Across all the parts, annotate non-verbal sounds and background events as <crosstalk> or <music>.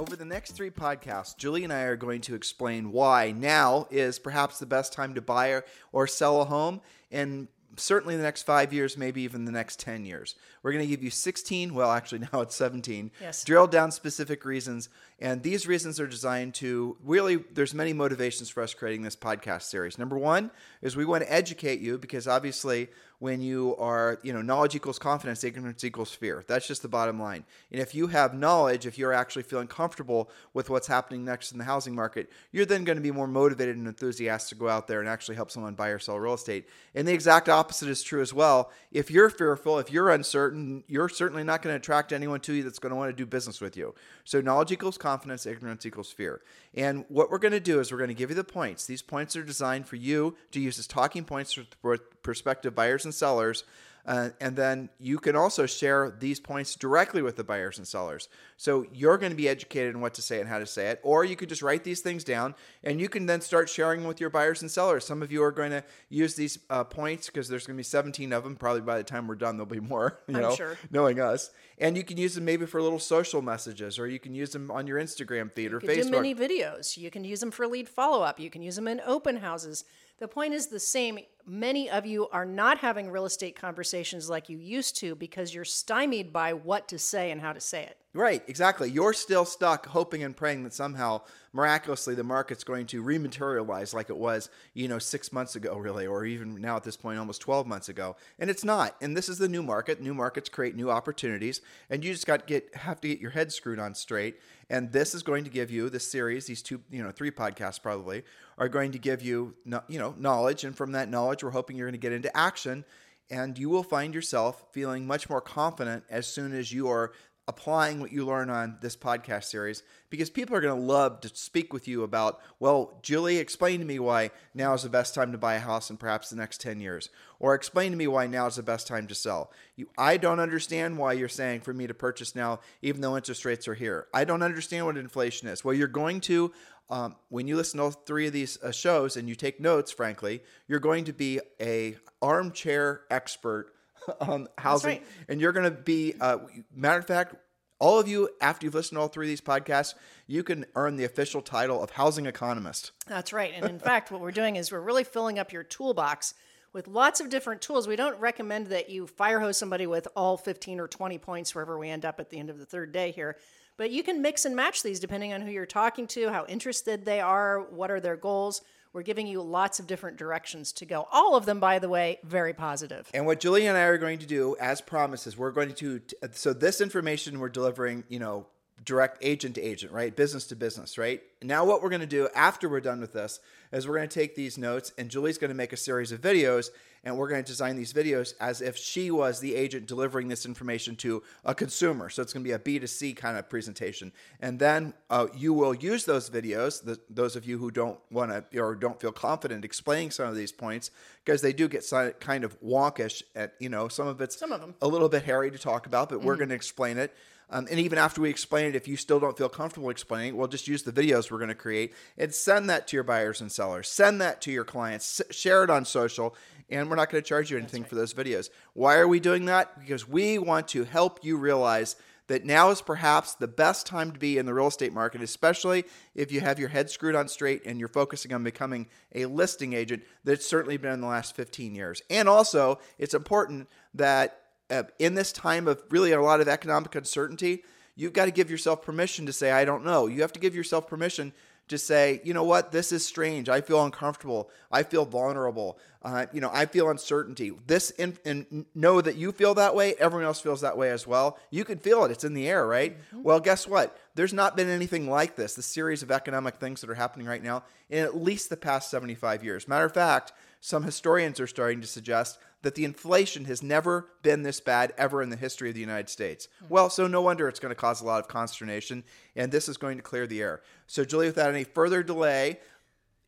Over the next three podcasts, Julie and I are going to explain why now is perhaps the best time to buy or sell a home, and certainly the next five years, maybe even the next 10 years. We're going to give you 16, well, actually, <laughs> now it's 17, Yes. drill down specific reasons. And these reasons are designed to really, there's many motivations for us creating this podcast series. Number one is we want to educate you because obviously, when you are, you know, knowledge equals confidence, ignorance equals fear. That's just the bottom line. And if you have knowledge, if you're actually feeling comfortable with what's happening next in the housing market, you're then going to be more motivated and enthusiastic to go out there and actually help someone buy or sell real estate. And the exact opposite is true as well. If you're fearful, if you're uncertain, you're certainly not going to attract anyone to you that's going to want to do business with you. So knowledge equals confidence, ignorance equals fear. And what we're going to do is we're going to give you the points. These points are designed for you to use as talking points for prospective buyers and sellers. Uh, and then you can also share these points directly with the buyers and sellers. So you're going to be educated in what to say and how to say it. Or you could just write these things down and you can then start sharing with your buyers and sellers. Some of you are going to use these uh, points because there's going to be 17 of them. Probably by the time we're done, there'll be more, <laughs> you I'm know, sure. knowing us. And you can use them maybe for little social messages or you can use them on your Instagram feed or You can do Facebook. mini videos. You can use them for lead follow up. You can use them in open houses. The point is the same. Many of you are not having real estate conversations like you used to because you're stymied by what to say and how to say it. Right, exactly. You're still stuck hoping and praying that somehow, miraculously, the market's going to rematerialize like it was, you know, six months ago, really, or even now at this point, almost 12 months ago. And it's not. And this is the new market. New markets create new opportunities, and you just got to get have to get your head screwed on straight. And this is going to give you this series, these two, you know, three podcasts probably are going to give you, you know, knowledge, and from that knowledge, we're hoping you're going to get into action and you will find yourself feeling much more confident as soon as you are applying what you learn on this podcast series because people are going to love to speak with you about well julie explain to me why now is the best time to buy a house in perhaps the next 10 years or explain to me why now is the best time to sell. You, i don't understand why you're saying for me to purchase now even though interest rates are here. I don't understand what inflation is. Well you're going to um, when you listen to all three of these uh, shows and you take notes frankly you're going to be a armchair expert <laughs> on housing right. and you're going to be uh, matter of fact all of you after you've listened to all three of these podcasts you can earn the official title of housing economist That's right. And in <laughs> fact, what we're doing is we're really filling up your toolbox with lots of different tools. We don't recommend that you fire hose somebody with all 15 or 20 points wherever we end up at the end of the third day here. But you can mix and match these depending on who you're talking to, how interested they are, what are their goals. We're giving you lots of different directions to go. All of them, by the way, very positive. And what Julie and I are going to do, as promised, is we're going to. So this information we're delivering, you know, direct agent to agent, right? Business to business, right? Now what we're going to do after we're done with this is we're going to take these notes, and Julie's going to make a series of videos, and we're going to design these videos as if she was the agent delivering this information to a consumer. So it's going to be a B2C kind of presentation, and then uh, you will use those videos. The, those of you who don't want to or don't feel confident explaining some of these points, because they do get si- kind of wonkish. At you know, some of it's Some of them. a little bit hairy to talk about, but we're going to explain it. Um, and even after we explain it, if you still don't feel comfortable explaining it, we'll just use the videos we're going to create and send that to your buyers and sellers. Send that to your clients. S- share it on social, and we're not going to charge you anything for those videos. Why are we doing that? Because we want to help you realize that now is perhaps the best time to be in the real estate market, especially if you have your head screwed on straight and you're focusing on becoming a listing agent. That's certainly been in the last 15 years. And also, it's important that uh, in this time of really a lot of economic uncertainty, you've got to give yourself permission to say, I don't know. You have to give yourself permission to say, you know what, this is strange. I feel uncomfortable. I feel vulnerable. Uh, you know, I feel uncertainty. This, in, and know that you feel that way. Everyone else feels that way as well. You can feel it. It's in the air, right? Well, guess what? There's not been anything like this, the series of economic things that are happening right now, in at least the past 75 years. Matter of fact, some historians are starting to suggest that the inflation has never been this bad ever in the history of the United States. Hmm. Well, so no wonder it's going to cause a lot of consternation, and this is going to clear the air. So, Julie, without any further delay,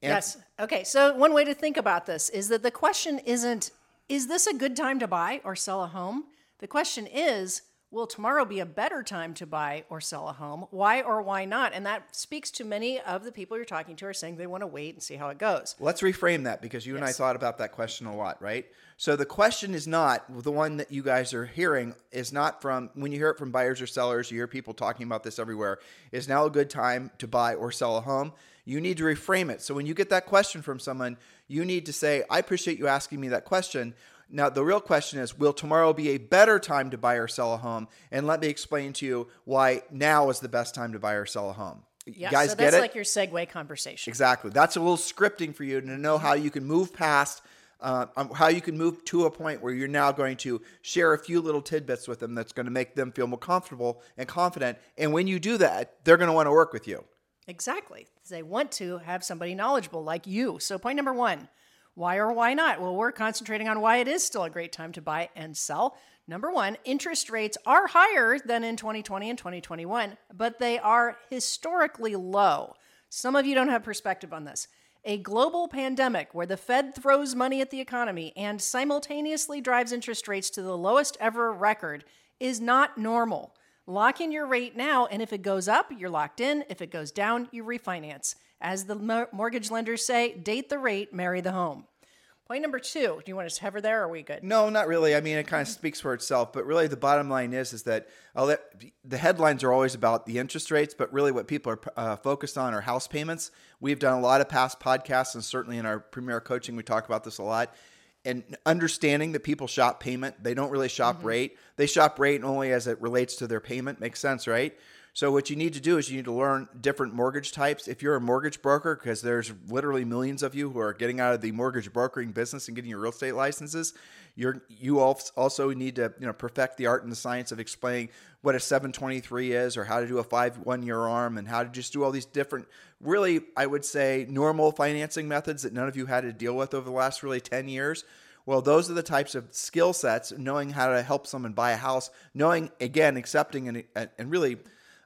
and Yes. Okay. So one way to think about this is that the question isn't is this a good time to buy or sell a home? The question is will tomorrow be a better time to buy or sell a home? Why or why not? And that speaks to many of the people you're talking to are saying they want to wait and see how it goes. Let's reframe that because you and I thought about that question a lot, right? So the question is not the one that you guys are hearing is not from when you hear it from buyers or sellers, you hear people talking about this everywhere. Is now a good time to buy or sell a home? You need to reframe it. So when you get that question from someone, you need to say, I appreciate you asking me that question. Now, the real question is Will tomorrow be a better time to buy or sell a home? And let me explain to you why now is the best time to buy or sell a home. Yeah. you guys so get that's it? like your segue conversation. Exactly. That's a little scripting for you to know how you can move past, uh, um, how you can move to a point where you're now going to share a few little tidbits with them that's going to make them feel more comfortable and confident. And when you do that, they're going to want to work with you. Exactly. They want to have somebody knowledgeable like you. So, point number one why or why not? Well, we're concentrating on why it is still a great time to buy and sell. Number one, interest rates are higher than in 2020 and 2021, but they are historically low. Some of you don't have perspective on this. A global pandemic where the Fed throws money at the economy and simultaneously drives interest rates to the lowest ever record is not normal. Lock in your rate now, and if it goes up, you're locked in. If it goes down, you refinance. As the mortgage lenders say, date the rate, marry the home. Point number two. Do you want us to hover there? Or are we good? No, not really. I mean, it kind of speaks for itself, but really the bottom line is is that the headlines are always about the interest rates, but really what people are uh, focused on are house payments. We've done a lot of past podcasts, and certainly in our premier coaching, we talk about this a lot. And understanding that people shop payment, they don't really shop rate. They shop rate only as it relates to their payment. Makes sense, right? So what you need to do is you need to learn different mortgage types. If you're a mortgage broker, because there's literally millions of you who are getting out of the mortgage brokering business and getting your real estate licenses, you're you also need to you know perfect the art and the science of explaining what a 723 is, or how to do a five one year arm, and how to just do all these different, really I would say normal financing methods that none of you had to deal with over the last really 10 years. Well, those are the types of skill sets, knowing how to help someone buy a house, knowing again, accepting and, and really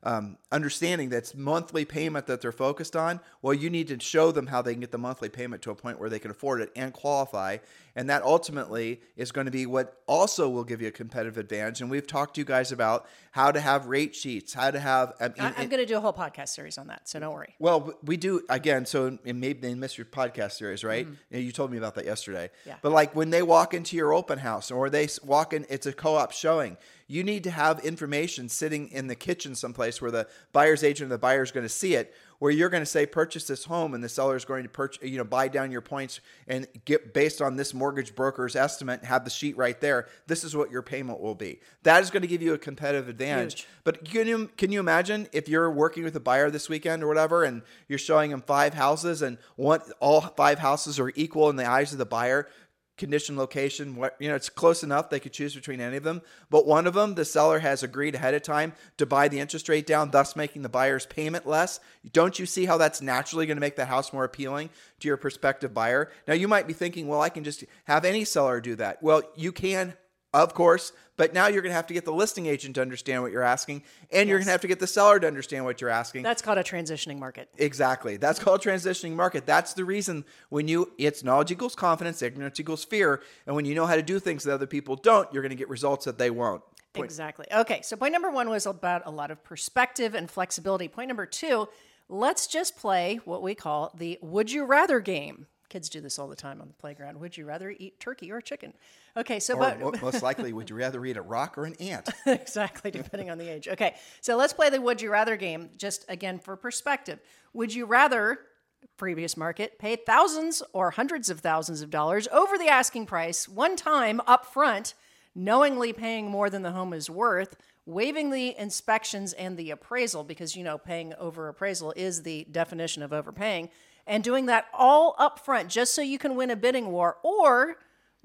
um, understanding that's monthly payment that they're focused on. Well, you need to show them how they can get the monthly payment to a point where they can afford it and qualify. And that ultimately is going to be what also will give you a competitive advantage. And we've talked to you guys about how to have rate sheets, how to have. I mean, I- I'm going to do a whole podcast series on that, so don't worry. well, we do again. So maybe they missed your podcast series, right? Yeah, You told me about that yesterday. Mm-hmm. Yeah. But like when they walk into your open house or they walk in, it's a co-op showing. You need to have information sitting in the kitchen someplace where the buyer's agent or the buyer is going to see it. Where you're going to say purchase this home, and the seller is going to purchase, you know, buy down your points and get based on this mortgage broker's estimate. Have the sheet right there. This is what your payment will be. That is going to give you a competitive advantage. Huge. But can you can you imagine if you're working with a buyer this weekend or whatever, and you're showing them five houses, and one all five houses are equal in the eyes of the buyer, condition, location, what you know, it's close enough they could choose between any of them. But one of them, the seller has agreed ahead of time to buy the interest rate down, thus making the buyer's payment less. Don't you see how that's naturally going to make the house more appealing to your prospective buyer? Now you might be thinking, well, I can just have any seller do that. Well, you can of course, but now you're going to have to get the listing agent to understand what you're asking, and you're going to have to get the seller to understand what you're asking. That's called a transitioning market. Exactly. That's called a transitioning market. That's the reason when you it's knowledge equals confidence, ignorance equals fear, and when you know how to do things that other people don't, you're going to get results that they won't. Point- Exactly. Okay, so point number one was about a lot of perspective and flexibility. Point number two, let's just play what we call the would you rather game. Kids do this all the time on the playground. Would you rather eat turkey or chicken? Okay, so Or but mo- most <laughs> likely, would you rather eat a rock or an ant? <laughs> exactly, depending on the age. Okay, so let's play the would you rather game just again for perspective. Would you rather, previous market, pay thousands or hundreds of thousands of dollars over the asking price one time up front, knowingly paying more than the home is worth, waiving the inspections and the appraisal, because you know, paying over appraisal is the definition of overpaying, and doing that all up front just so you can win a bidding war, or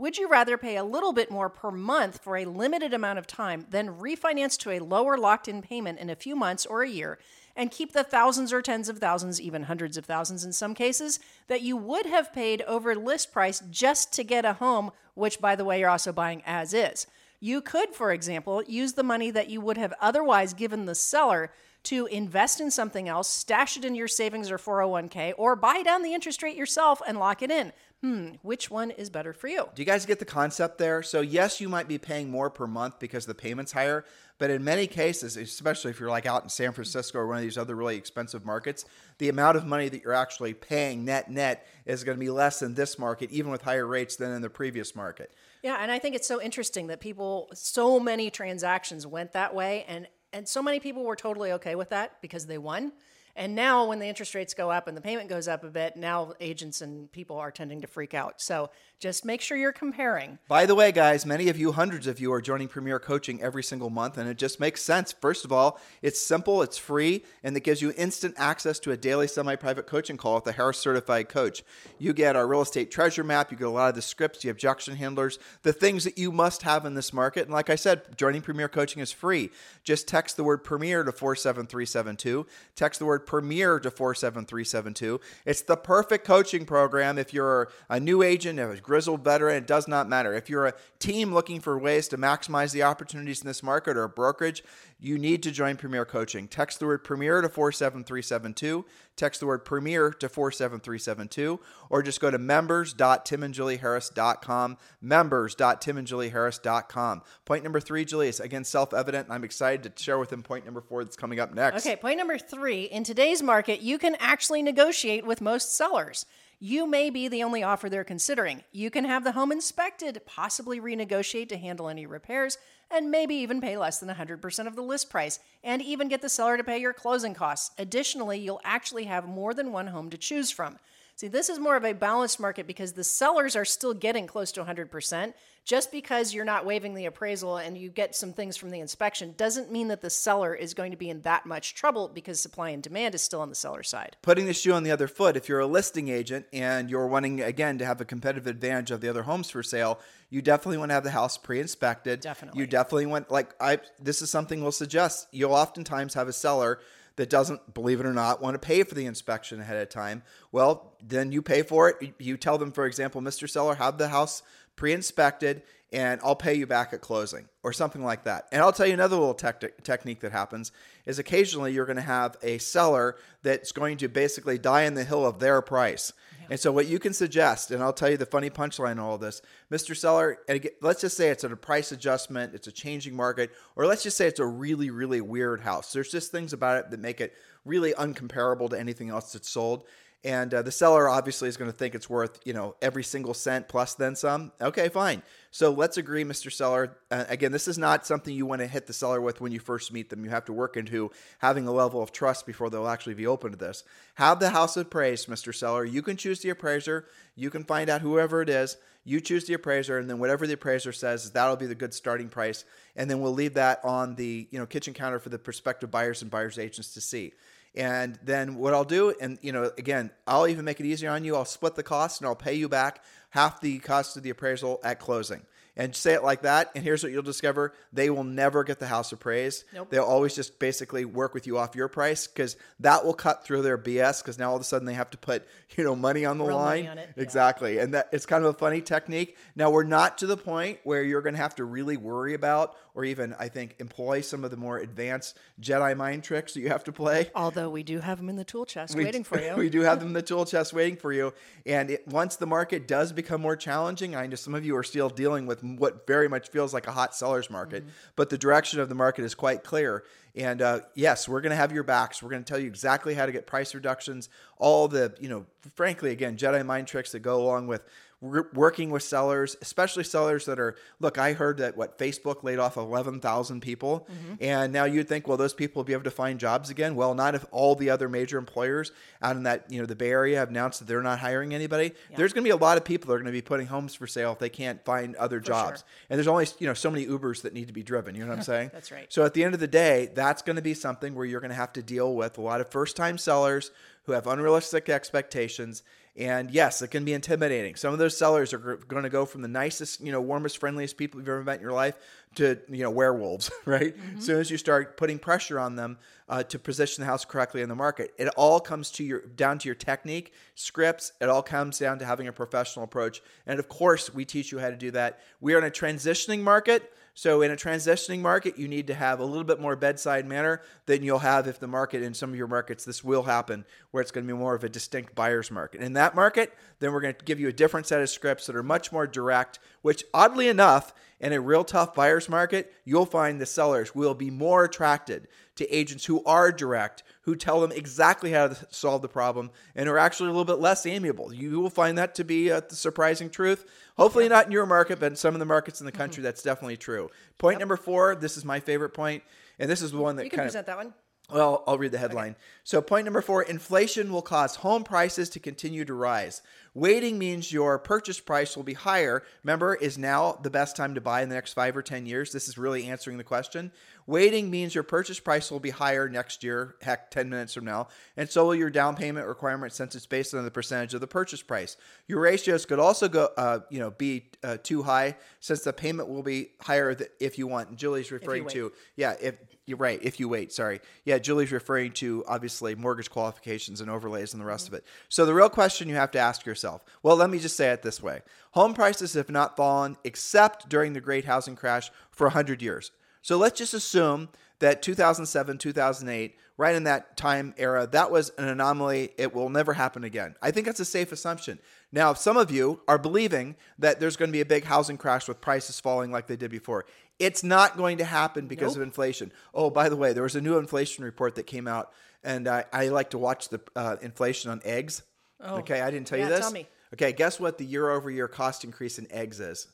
Would you rather pay a little bit more per month for a limited amount of time than refinance to a lower locked in payment in a few months or a year and keep the thousands or tens of thousands, even hundreds of thousands in some cases, that you would have paid over list price just to get a home, which, by the way, you're also buying as is? You could, for example, use the money that you would have otherwise given the seller to invest in something else, stash it in your savings or 401k, or buy down the interest rate yourself and lock it in hmm, which one is better for you? Do you guys get the concept there? So, yes, you might be paying more per month because the payment's higher, but in many cases, especially if you're like out in San Francisco or one of these other really expensive markets, the amount of money that you're actually paying net net is going to be less in this market, even with higher rates than in the previous market. Yeah, and I think it's so interesting that people, so many transactions went that way, and and so many people were totally okay with that because they won. And now, when the interest rates go up and the payment goes up a bit, now agents and people are tending to freak out. So just make sure you're comparing. By the way, guys, many of you, hundreds of you, are joining Premier Coaching every single month, and it just makes sense. First of all, it's simple, it's free, and it gives you instant access to a daily semi private coaching call with a Harris certified coach. You get our real estate treasure map, you get a lot of the scripts, you objection handlers, the things that you must have in this market. And like I said, joining Premier Coaching is free. Just text the word Premier to 47372. Text the word Premier to 47372. It's the perfect coaching program if you're a new agent, a grizzled veteran, it does not matter. If you're a team looking for ways to maximize the opportunities in this market or a brokerage, you need to join Premier Coaching. Text the word Premier to 47372. Text the word Premier to 47372. Or just go to members.timandjulieharris.com. Members.timandjulieharris.com. Point number three, Julius, again self evident. I'm excited to share with him point number four that's coming up next. Okay, point number three. In today's market, you can actually negotiate with most sellers you may be the only offer they're considering. You can have the home inspected, possibly renegotiate to handle any repairs, and maybe even pay less than 100% of the list price, and even get the seller to pay your closing costs. Additionally, you'll actually have more than one home to choose from. See, this is more of a balanced market because the sellers are still getting close to 100%. Just because you're not waiving the appraisal and you get some things from the inspection doesn't mean that the seller is going to be in that much trouble because supply and demand is still on the seller side. Putting the shoe on the other foot, if you're a listing agent and you're wanting, again, to have a competitive advantage of the other homes for sale, you definitely want to have the house pre-inspected. Definitely. You definitely want, like, I. This is something we'll suggest. You'll oftentimes have a seller that doesn't, believe it or not, want to pay for the inspection ahead of time, well, then you pay for it. You tell them, for example, Mr. Seller, have the house pre inspected and I'll pay you back at closing or something like that. And I'll tell you another little tec- technique that happens is occasionally you're going to have a seller that's going to basically die in the hill of their price. And so, what you can suggest, and I'll tell you the funny punchline in all this, Mr. Seller, let's just say it's at a price adjustment, it's a changing market, or let's just say it's a really, really weird house. There's just things about it that make it really uncomparable to anything else that's sold and uh, the seller obviously is going to think it's worth you know every single cent plus then some. Okay fine. So let's agree mr seller uh, again this is not something you want to hit the seller with when you first meet them. You have to work into having a level of trust before they'll actually be open to this. Have the house appraised mr seller. You can choose the appraiser. You can find out whoever it is. You choose the appraiser and then whatever the appraiser says that'll be the good starting price. And then we'll leave that on the you know kitchen counter for the prospective buyers and buyers agents to see and then what I'll do, and you know, again, I'll even make it easier on you. I'll split the cost and I'll pay you back half the cost of the appraisal at closing and say it like that. And here's what you'll discover they will never get the house appraised. Nope. They'll always just basically work with you off your price because that will cut through their BS because now all of a sudden they have to put, you know, money on the Real line. On exactly. Yeah. And that it's kind of a funny technique. Now we're not to the point where you're going to have to really worry about or even I think employ some of the more advanced Jedi mind tricks that you have to play. Although we do have them in the tool chest we, waiting for you. <laughs> we do have them in the tool chest waiting for you. And it, once the market does become more challenging, I know some of you are still dealing with what very much feels like a hot seller's market, mm-hmm. but the direction of the market is quite clear. And uh, yes, we're going to have your backs. We're going to tell you exactly how to get price reductions, all the, you know, frankly, again, Jedi mind tricks that go along with working with sellers, especially sellers that are, look, I heard that what Facebook laid off 11,000 people. Mm-hmm. And now you'd think, well, those people will be able to find jobs again. Well, not if all the other major employers out in that, you know, the Bay Area have announced that they're not hiring anybody. Yeah. There's going to be a lot of people that are going to be putting homes for sale if they can't find other for jobs. Sure. And there's only, you know, so many Ubers that need to be driven. You know what I'm <laughs> saying? that's right. So at the end of the day, that's going to be something where you're going to have to deal with a lot of first time sellers who have unrealistic expectations And yes, it can be intimidating. Some of those sellers are going to go from the nicest, you know, warmest, friendliest people you've ever met in your life to, you know, werewolves, <laughs> right? Mm-hmm. As soon as you start putting pressure on them uh, to position the house correctly in the market, it all comes to your down to your technique, scripts. It all comes down to having a professional approach. And of course, we teach you how to do that. We are in a transitioning market. So in a transitioning market, you need to have a little bit more bedside manner than you'll have if the market in some of your markets this will happen where it's going to be more of a distinct buyer's market. In that market, then we're going to give you a different set of scripts that are much more direct, which oddly enough, in a real tough buyer's market, you'll find the sellers will be more attracted to agents who are direct, who tell them exactly how to solve the problem, and are actually a little bit less amiable. You will find that to be uh, the surprising truth. Hopefully, not in your market, but in some of the markets in the country, mm-hmm. that's definitely true. Point yep. number four this is my favorite point, and this is the one that you can kind present of, that one. Well, I'll read the headline. Okay. So, point number four inflation will cause home prices to continue to rise. Waiting means your purchase price will be higher. Remember, is now the best time to buy in the next five or 10 years? This is really answering the question. Waiting means your purchase price will be higher next year, heck, 10 minutes from now, and so will your down payment requirement since it's based on the percentage of the purchase price. Your ratios could also go, uh, you know, be uh, too high since the payment will be higher if you want. And Julie's referring to, yeah, if you're right, if you wait, sorry. Yeah, Julie's referring to obviously mortgage qualifications and overlays and the rest mm-hmm. of it. So the real question you have to ask yourself, well, let me just say it this way. Home prices have not fallen except during the great housing crash for 100 years. So let's just assume that 2007, 2008, right in that time era, that was an anomaly. It will never happen again. I think that's a safe assumption. Now, some of you are believing that there's going to be a big housing crash with prices falling like they did before. It's not going to happen because nope. of inflation. Oh, by the way, there was a new inflation report that came out, and I, I like to watch the uh, inflation on eggs. Oh, okay, I didn't tell yeah, you this. Tell me. Okay, guess what the year over year cost increase in eggs is?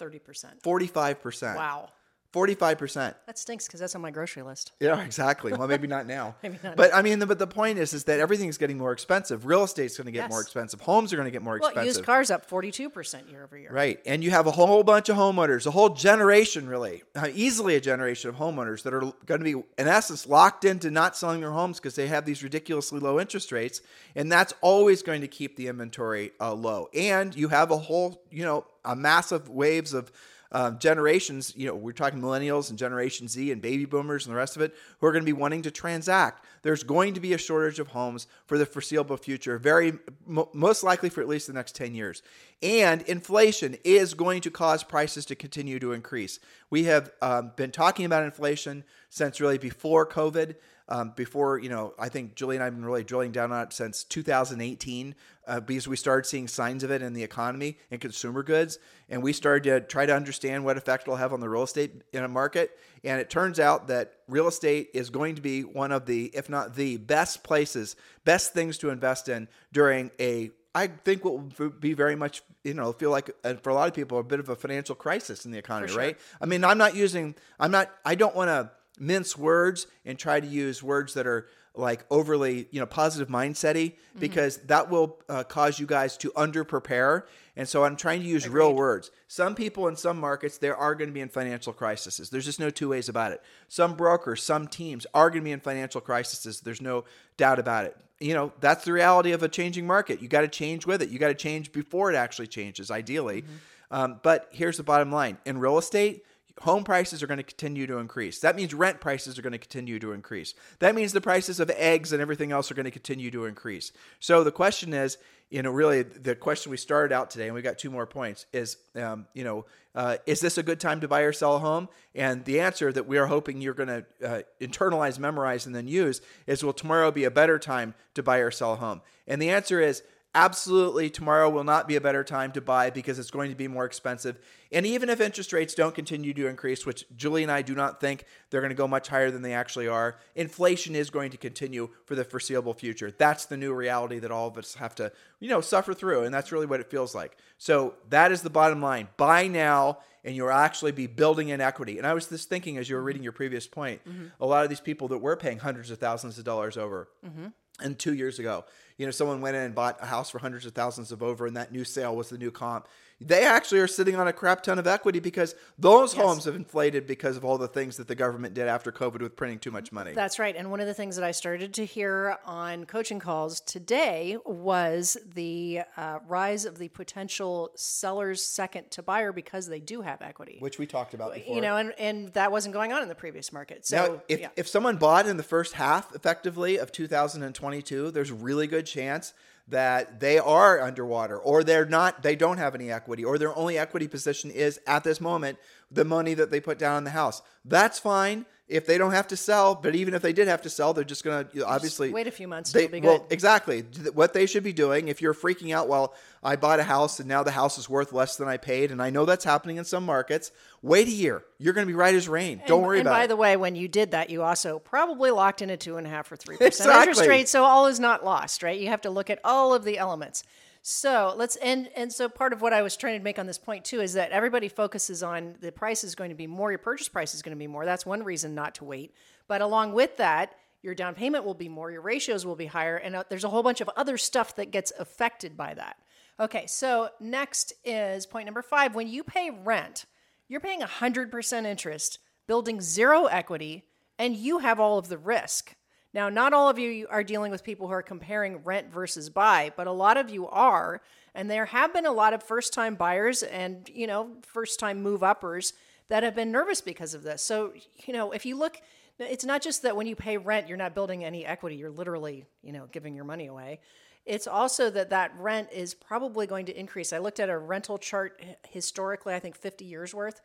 30%. 45%. Wow. 45%. That stinks because that's on my grocery list. Yeah, exactly. Well, maybe not now. <laughs> maybe not. But I mean, but the point is, is that everything's getting more expensive. Real estate's going to get yes. more expensive. Homes are going to get more well, expensive. used cars up 42% year over year. Right. And you have a whole bunch of homeowners, a whole generation, really, uh, easily a generation of homeowners that are going to be, in essence, locked into not selling their homes because they have these ridiculously low interest rates. And that's always going to keep the inventory uh, low. And you have a whole, you know, a massive waves of um, generations, you know, we're talking millennials and Generation Z and baby boomers and the rest of it, who are going to be wanting to transact. There's going to be a shortage of homes for the foreseeable future, very most likely for at least the next 10 years. And inflation is going to cause prices to continue to increase. We have um, been talking about inflation since really before COVID um, before, you know, I think Julie and I have been really drilling down on it since 2018 uh, because we started seeing signs of it in the economy and consumer goods. And we started to try to understand what effect it'll have on the real estate in a market. And it turns out that real estate is going to be one of the, if not the best places, best things to invest in during a I think what will be very much, you know, feel like uh, for a lot of people a bit of a financial crisis in the economy, sure. right? I mean, I'm not using, I'm not, I don't want to mince words and try to use words that are like overly, you know, positive mindsety mm-hmm. because mm-hmm. that will uh, cause you guys to under prepare. And so I'm trying to use Agreed. real words. Some people in some markets, there are going to be in financial crises. There's just no two ways about it. Some brokers, some teams are going to be in financial crises. There's no doubt about it. You know, that's the reality of a changing market. You got to change with it. You got to change before it actually changes, ideally. Mm-hmm. Um, but here's the bottom line in real estate, home prices are going to continue to increase. That means rent prices are going to continue to increase. That means the prices of eggs and everything else are going to continue to increase. So the question is, you know, really the question we started out today, and we've got two more points, is, um, you know, uh, is this a good time to buy or sell a home? And the answer that we are hoping you're going to uh, internalize, memorize, and then use is, will tomorrow be a better time to buy or sell a home? And the answer is, absolutely tomorrow will not be a better time to buy because it's going to be more expensive. And even if interest rates don't continue to increase, which Julie and I do not think they're going to go much higher than they actually are, inflation is going to continue for the foreseeable future. That's the new reality that all of us have to, you know, suffer through, and that's really what it feels like. So that is the bottom line. Buy now and you'll actually be building in equity. And I was just thinking as you were reading your previous point, mm-hmm. a lot of these people that were paying hundreds of thousands of dollars over mm-hmm. and 2 years ago you know, someone went in and bought a house for hundreds of thousands of over, and that new sale was the new comp. They actually are sitting on a crap ton of equity because those homes have inflated because of all the things that the government did after COVID with printing too much money. That's right. And one of the things that I started to hear on coaching calls today was the uh, rise of the potential seller's second to buyer because they do have equity. which we talked about before. you know, and, and that wasn't going on in the previous market. So, Now, if, yeah. if someone bought in the first half effectively of 2022, there's a really good chance that they are underwater or they're not they don't have any equity or their only equity position is at this moment the money that they put down on the house. That's fine if they don't have to sell, but even if they did have to sell, they're just going to obviously wait a few months, They, be well, good. exactly. What they should be doing if you're freaking out, well, I bought a house and now the house is worth less than I paid, and I know that's happening in some markets. Wait a year. You're going to be right as rain. Don't and, worry and about by it. the way, when you did that, you also probably locked in a two and a half or three percent interest rate. So all is not lost, right? You have to look at all of the elements. So let's and and so part of what I was trying to make on this point too is that everybody focuses on the price is going to be more, your purchase price is going to be more. That's one reason not to wait. But along with that, your down payment will be more, your ratios will be higher, and uh, there's a whole bunch of other stuff that gets affected by that. Okay, so next is point number five. When you pay rent, you're paying 100% interest, building zero equity, and you have all of the risk. Now, not all of you are dealing with people who are comparing rent versus buy, but a lot of you are. And there have been a lot of first time buyers and, you know, first time move uppers that have been nervous because of this. So, you know, if you look, it's not just that when you pay rent, you're not building any equity, you're literally, you know, giving your money away. It's also that that rent is probably going to increase. I looked at a rental chart historically, I think 50 years worth,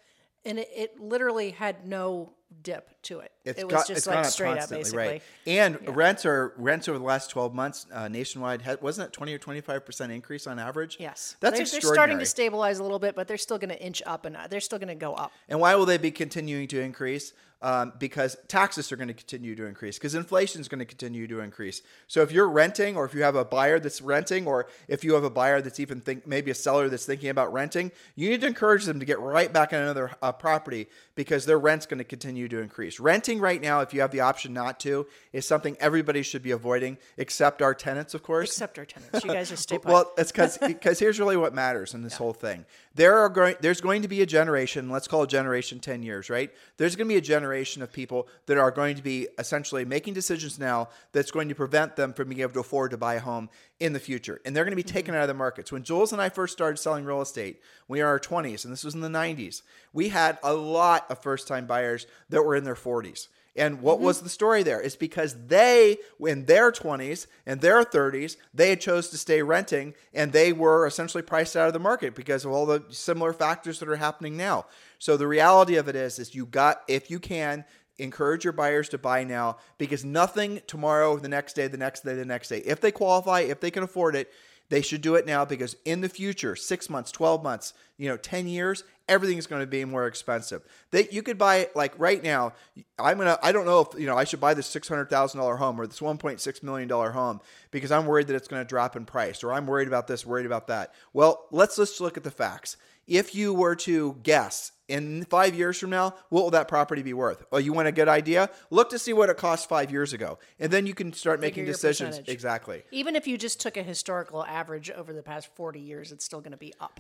and it, it literally had no dip to it. It's it was just like straight up, basically. right? And rents are rents over the last twelve months uh, nationwide had, wasn't it twenty or twenty five percent increase on average? Yes, that's they're, extraordinary. they're starting to stabilize a little bit, but they're still going to inch up and uh, they're still going to go up. And why will they be continuing to increase? Um, because taxes are going to continue to increase, because inflation is going to continue to increase. So if you're renting, or if you have a buyer that's renting, or if you have a buyer that's even think maybe a seller that's thinking about renting, you need to encourage them to get right back on another uh, property because their rent's going to continue to increase. Renting right now, if you have the option not to, is something everybody should be avoiding, except our tenants, of course. Except our tenants, you guys just stay <laughs> put. Well, it's because because <laughs> here's really what matters in this whole thing. There are going there's going to be a generation, let's call it generation 10 years, right? There's going to be a generation of people that are going to be essentially making decisions now that's going to prevent them from being able to afford to buy a home in the future. And they're going to be mm-hmm. taken out of the markets. When Jules and I first started selling real estate, we are in our 20s, and this was in the 90s. We had a lot of first-time buyers that were in their 40s. And what mm-hmm. was the story there? It's because they, in their 20s and their 30s, they had chose to stay renting and they were essentially priced out of the market because of all the similar factors that are happening now. So the reality of it is, is you got, if you can, encourage your buyers to buy now because nothing tomorrow, the next day, the next day, the next day. If they qualify, if they can afford it, they should do it now because in the future, six months, 12 months, you know, 10 years, everything is going to be more expensive. They, you could buy it like right now. I'm gonna. I don't know if you know. I should buy this six hundred thousand dollar home or this one point six million dollar home because I'm worried that it's going to drop in price or I'm worried about this, worried about that. Well, let's let's look at the facts. If you were to guess in five years from now, what will that property be worth? Oh, you want a good idea? Look to see what it cost five years ago, and then you can start making decisions. percentage. Exactly. Even if you just took a historical average over the past 40 years, it's still going to be up.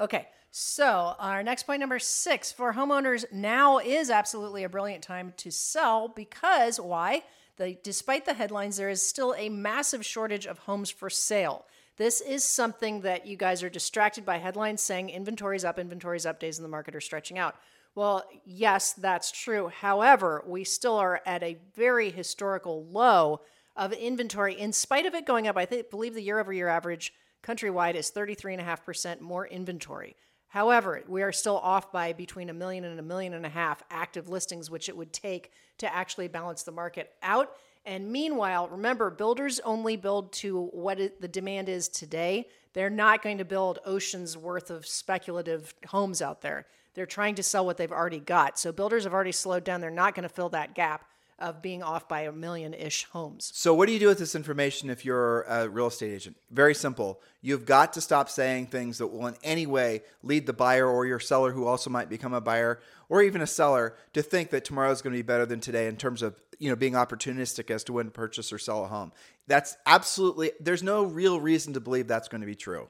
Okay, so our next point number six for homeowners now is absolutely a brilliant time to sell because why? The, despite the headlines, there is still a massive shortage of homes for sale. This is something that you guys are distracted by headlines saying inventory's up, inventory's up, days in the market are stretching out. Well, yes, that's true. However, we still are at a very historical low of inventory in spite of it going up. I believe the year over year average countrywide is 33.5% more inventory. However, we are still off by between a million and a million and a half active listings, which it would take to actually balance the market out. And meanwhile, remember, builders only build to what the demand is today. They're not going to build oceans worth of speculative homes out there. They're trying to sell what they've already got. So builders have already slowed down. They're not going to fill that gap of being off by a million ish homes. So, what do you do with this information if you're a real estate agent? Very simple. You've got to stop saying things that will in any way lead the buyer or your seller, who also might become a buyer or even a seller, to think that tomorrow is going to be better than today in terms of you know being opportunistic as to when to purchase or sell a home. That's absolutely there's no real reason to believe that's going to be true.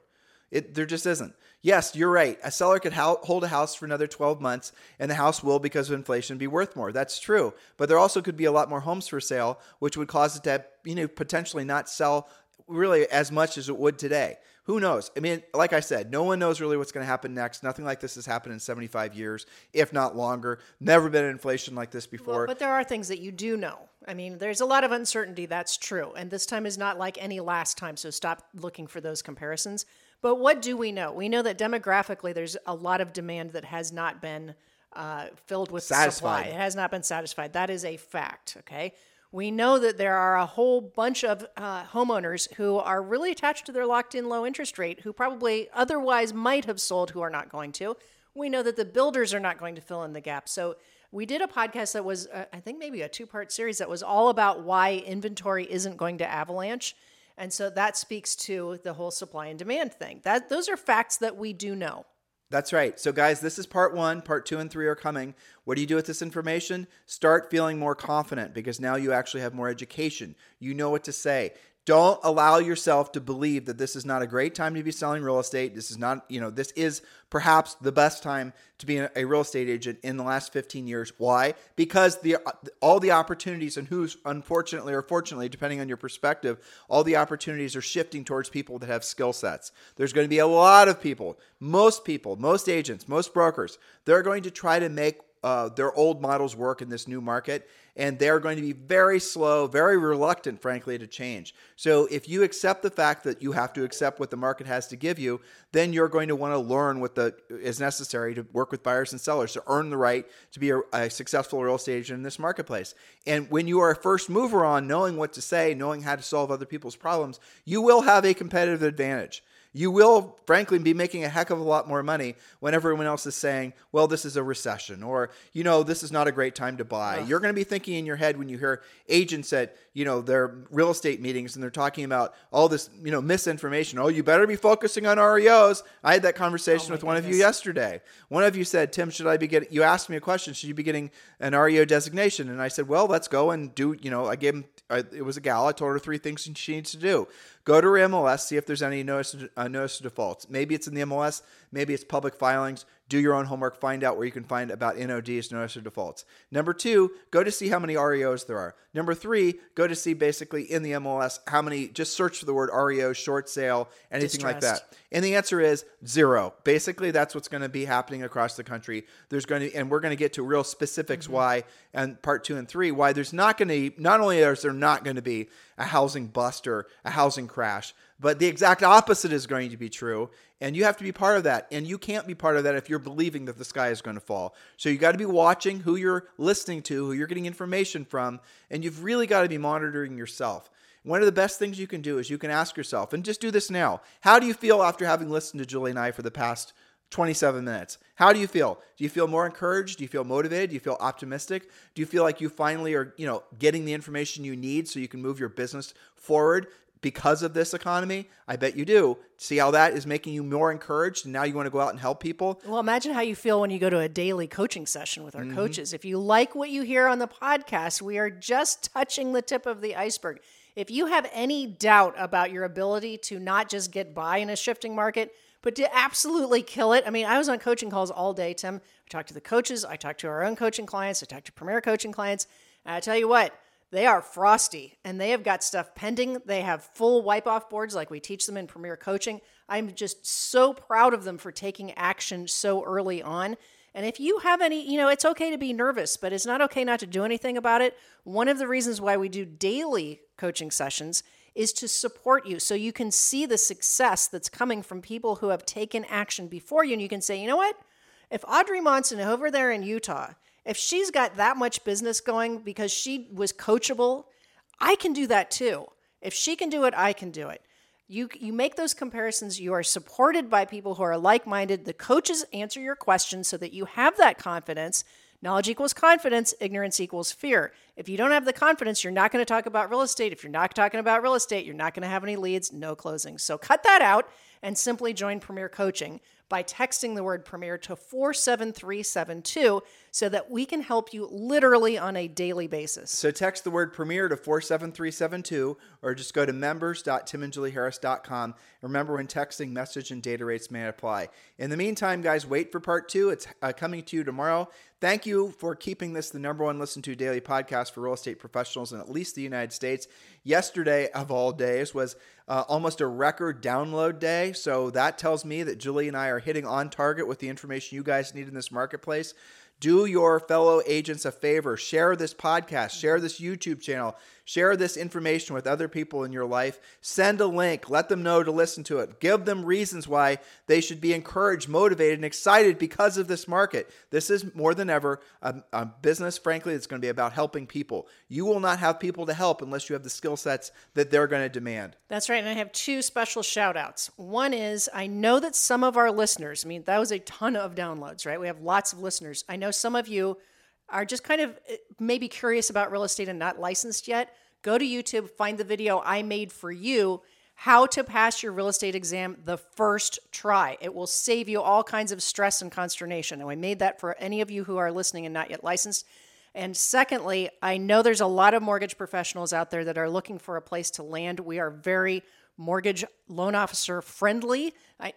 It, there just isn't. Yes, you're right. A seller could hold a house for another 12 months and the house will, because of inflation, be worth more. That's true. But there also could be a lot more homes for sale, which would cause it to, you know, potentially not sell really as much as it would today. Who knows? I mean, like I said, no one knows really what's going to happen next. Nothing like this has happened in 75 years, if not longer. Never been an inflation like this before. Well, but there are things that you do know. I mean, there's a lot of uncertainty, that's true. And this time is not like any last time, so stop looking for those comparisons. But what do we know? We know that demographically, there's a lot of demand that has not been uh, filled with Satisfied. supply. It has not been satisfied. That is a fact, okay? We know that there are a whole bunch of uh, homeowners who are really attached to their locked in low interest rate who probably otherwise might have sold who are not going to. We know that the builders are not going to fill in the gap. So we did a podcast that was, uh, I think, maybe a two part series that was all about why inventory isn't going to avalanche. And so that speaks to the whole supply and demand thing. That those are facts that we do know. That's right. So, guys, this is part one. Part two and three are coming. What do you do with this information? Start feeling more confident because now you actually have more education. You know what to say. Don't allow yourself to believe that this is not a great time to be selling real estate. This is not, you know, this is perhaps the best time to be a real estate agent in the last 15 years. Why? Because the all the opportunities and who's unfortunately or fortunately, depending on your perspective, all the opportunities are shifting towards people that have skill sets. There's going to be a lot of people, most people, most agents, most brokers, they're going to try to make uh, their old models work in this new market, and they're going to be very slow, very reluctant, frankly, to change. So, if you accept the fact that you have to accept what the market has to give you, then you're going to want to learn what the is necessary to work with buyers and sellers to earn the right to be a, a successful real estate agent in this marketplace. And when you are a first mover on knowing what to say, knowing how to solve other people's problems, you will have a competitive advantage you will, frankly, be making a heck of a lot more money when everyone else is saying, well, this is a recession or, you know, this is not a great time to buy. Ugh. You're going to be thinking in your head when you hear agents at, you know, their real estate meetings and they're talking about all this, you know, misinformation. Oh, you better be focusing on REOs. I had that conversation oh with one of you yesterday. One of you said, Tim, should I be getting, you asked me a question, should you be getting an REO designation? And I said, well, let's go and do, you know, I gave him, it was a gal. I told her three things she needs to do. Go to MLS, see if there's any notice, uh, notice of defaults. Maybe it's in the MLS, maybe it's public filings. Do your own homework, find out where you can find about NODs, notice of defaults. Number two, go to see how many REOs there are. Number three, go to see basically in the MLS how many, just search for the word REO, short sale, anything Distressed. like that. And the answer is zero. Basically, that's what's going to be happening across the country. There's going to, and we're going to get to real specifics mm-hmm. why, and part two and three, why there's not going to, not only is there not going to be a housing bust or a housing crash, but the exact opposite is going to be true. And you have to be part of that. And you can't be part of that if you're believing that the sky is going to fall. So you got to be watching who you're listening to, who you're getting information from, and you've really got to be monitoring yourself. One of the best things you can do is you can ask yourself, and just do this now. How do you feel after having listened to Julie and I for the past 27 minutes. How do you feel? Do you feel more encouraged? Do you feel motivated? Do you feel optimistic? Do you feel like you finally are, you know, getting the information you need so you can move your business forward because of this economy? I bet you do. See how that is making you more encouraged and now you want to go out and help people? Well, imagine how you feel when you go to a daily coaching session with our mm-hmm. coaches. If you like what you hear on the podcast, we are just touching the tip of the iceberg. If you have any doubt about your ability to not just get by in a shifting market, but to absolutely kill it. I mean, I was on coaching calls all day, Tim. I talked to the coaches, I talked to our own coaching clients, I talked to Premier coaching clients. And I tell you what, they are frosty and they have got stuff pending. They have full wipe off boards like we teach them in Premier Coaching. I'm just so proud of them for taking action so early on. And if you have any, you know, it's okay to be nervous, but it's not okay not to do anything about it. One of the reasons why we do daily coaching sessions is to support you so you can see the success that's coming from people who have taken action before you. And you can say, you know what? If Audrey Monson over there in Utah, if she's got that much business going because she was coachable, I can do that too. If she can do it, I can do it. You, you make those comparisons. You are supported by people who are like minded. The coaches answer your questions so that you have that confidence Knowledge equals confidence, ignorance equals fear. If you don't have the confidence, you're not going to talk about real estate. If you're not talking about real estate, you're not going to have any leads, no closings. So cut that out and simply join Premier Coaching by texting the word Premier to 47372 so that we can help you literally on a daily basis. So text the word premier to 47372 or just go to members.timandjulieharris.com. Remember when texting, message and data rates may apply. In the meantime, guys, wait for part two. It's uh, coming to you tomorrow. Thank you for keeping this the number one listen to daily podcast for real estate professionals in at least the United States. Yesterday, of all days, was uh, almost a record download day. So that tells me that Julie and I are hitting on target with the information you guys need in this marketplace. Do your fellow agents a favor. Share this podcast, share this YouTube channel, share this information with other people in your life. Send a link, let them know to listen to it. Give them reasons why they should be encouraged, motivated, and excited because of this market. This is more than ever a, a business, frankly, that's going to be about helping people. You will not have people to help unless you have the skill sets that they're going to demand. That's right. And I have two special shout outs. One is I know that some of our listeners, I mean, that was a ton of downloads, right? We have lots of listeners. I know some of you are just kind of eh, maybe curious about real estate and not licensed yet, go to YouTube, find the video I made for you how to pass your real estate exam the first try. It will save you all kinds of stress and consternation. And I made that for any of you who are listening and not yet licensed. And secondly, I know there's a lot of mortgage professionals out there that are looking for a place to land. We are very mortgage loan officer friendly. I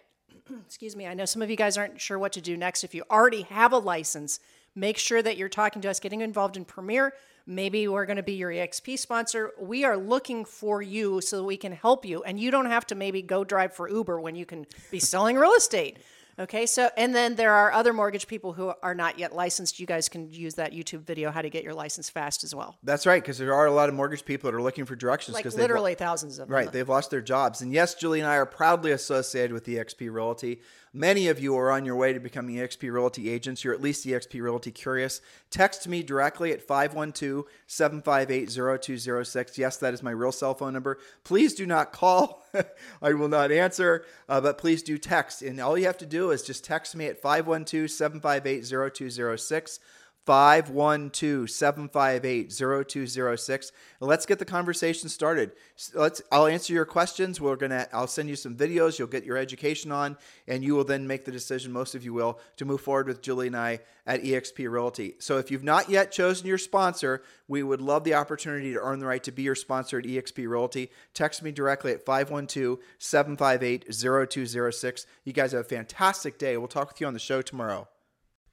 <clears throat> excuse me, I know some of you guys aren't sure what to do next. If you already have a license, Make sure that you're talking to us, getting involved in Premier. Maybe we're going to be your EXP sponsor. We are looking for you so that we can help you. And you don't have to maybe go drive for Uber when you can be selling real estate. Okay, so and then there are other mortgage people who are not yet licensed. You guys can use that YouTube video how to get your license fast as well. That's right, because there are a lot of mortgage people that are looking for directions. Like literally thousands of them. Right, they've lost their jobs. And yes, Julie and I are proudly associated with EXP Realty. Many of you are on your way to becoming EXP Realty agents. You're at least EXP Realty curious. Text me directly at 512 758 0206. Yes, that is my real cell phone number. Please do not call, <laughs> I will not answer, uh, but please do text. And all you have to do is just text me at 512 758 0206. 512 758 0206. Let's get the conversation started. Let's, I'll answer your questions. We're going to, I'll send you some videos. You'll get your education on, and you will then make the decision, most of you will, to move forward with Julie and I at eXp Realty. So if you've not yet chosen your sponsor, we would love the opportunity to earn the right to be your sponsor at eXp Realty. Text me directly at 512 758 0206. You guys have a fantastic day. We'll talk with you on the show tomorrow.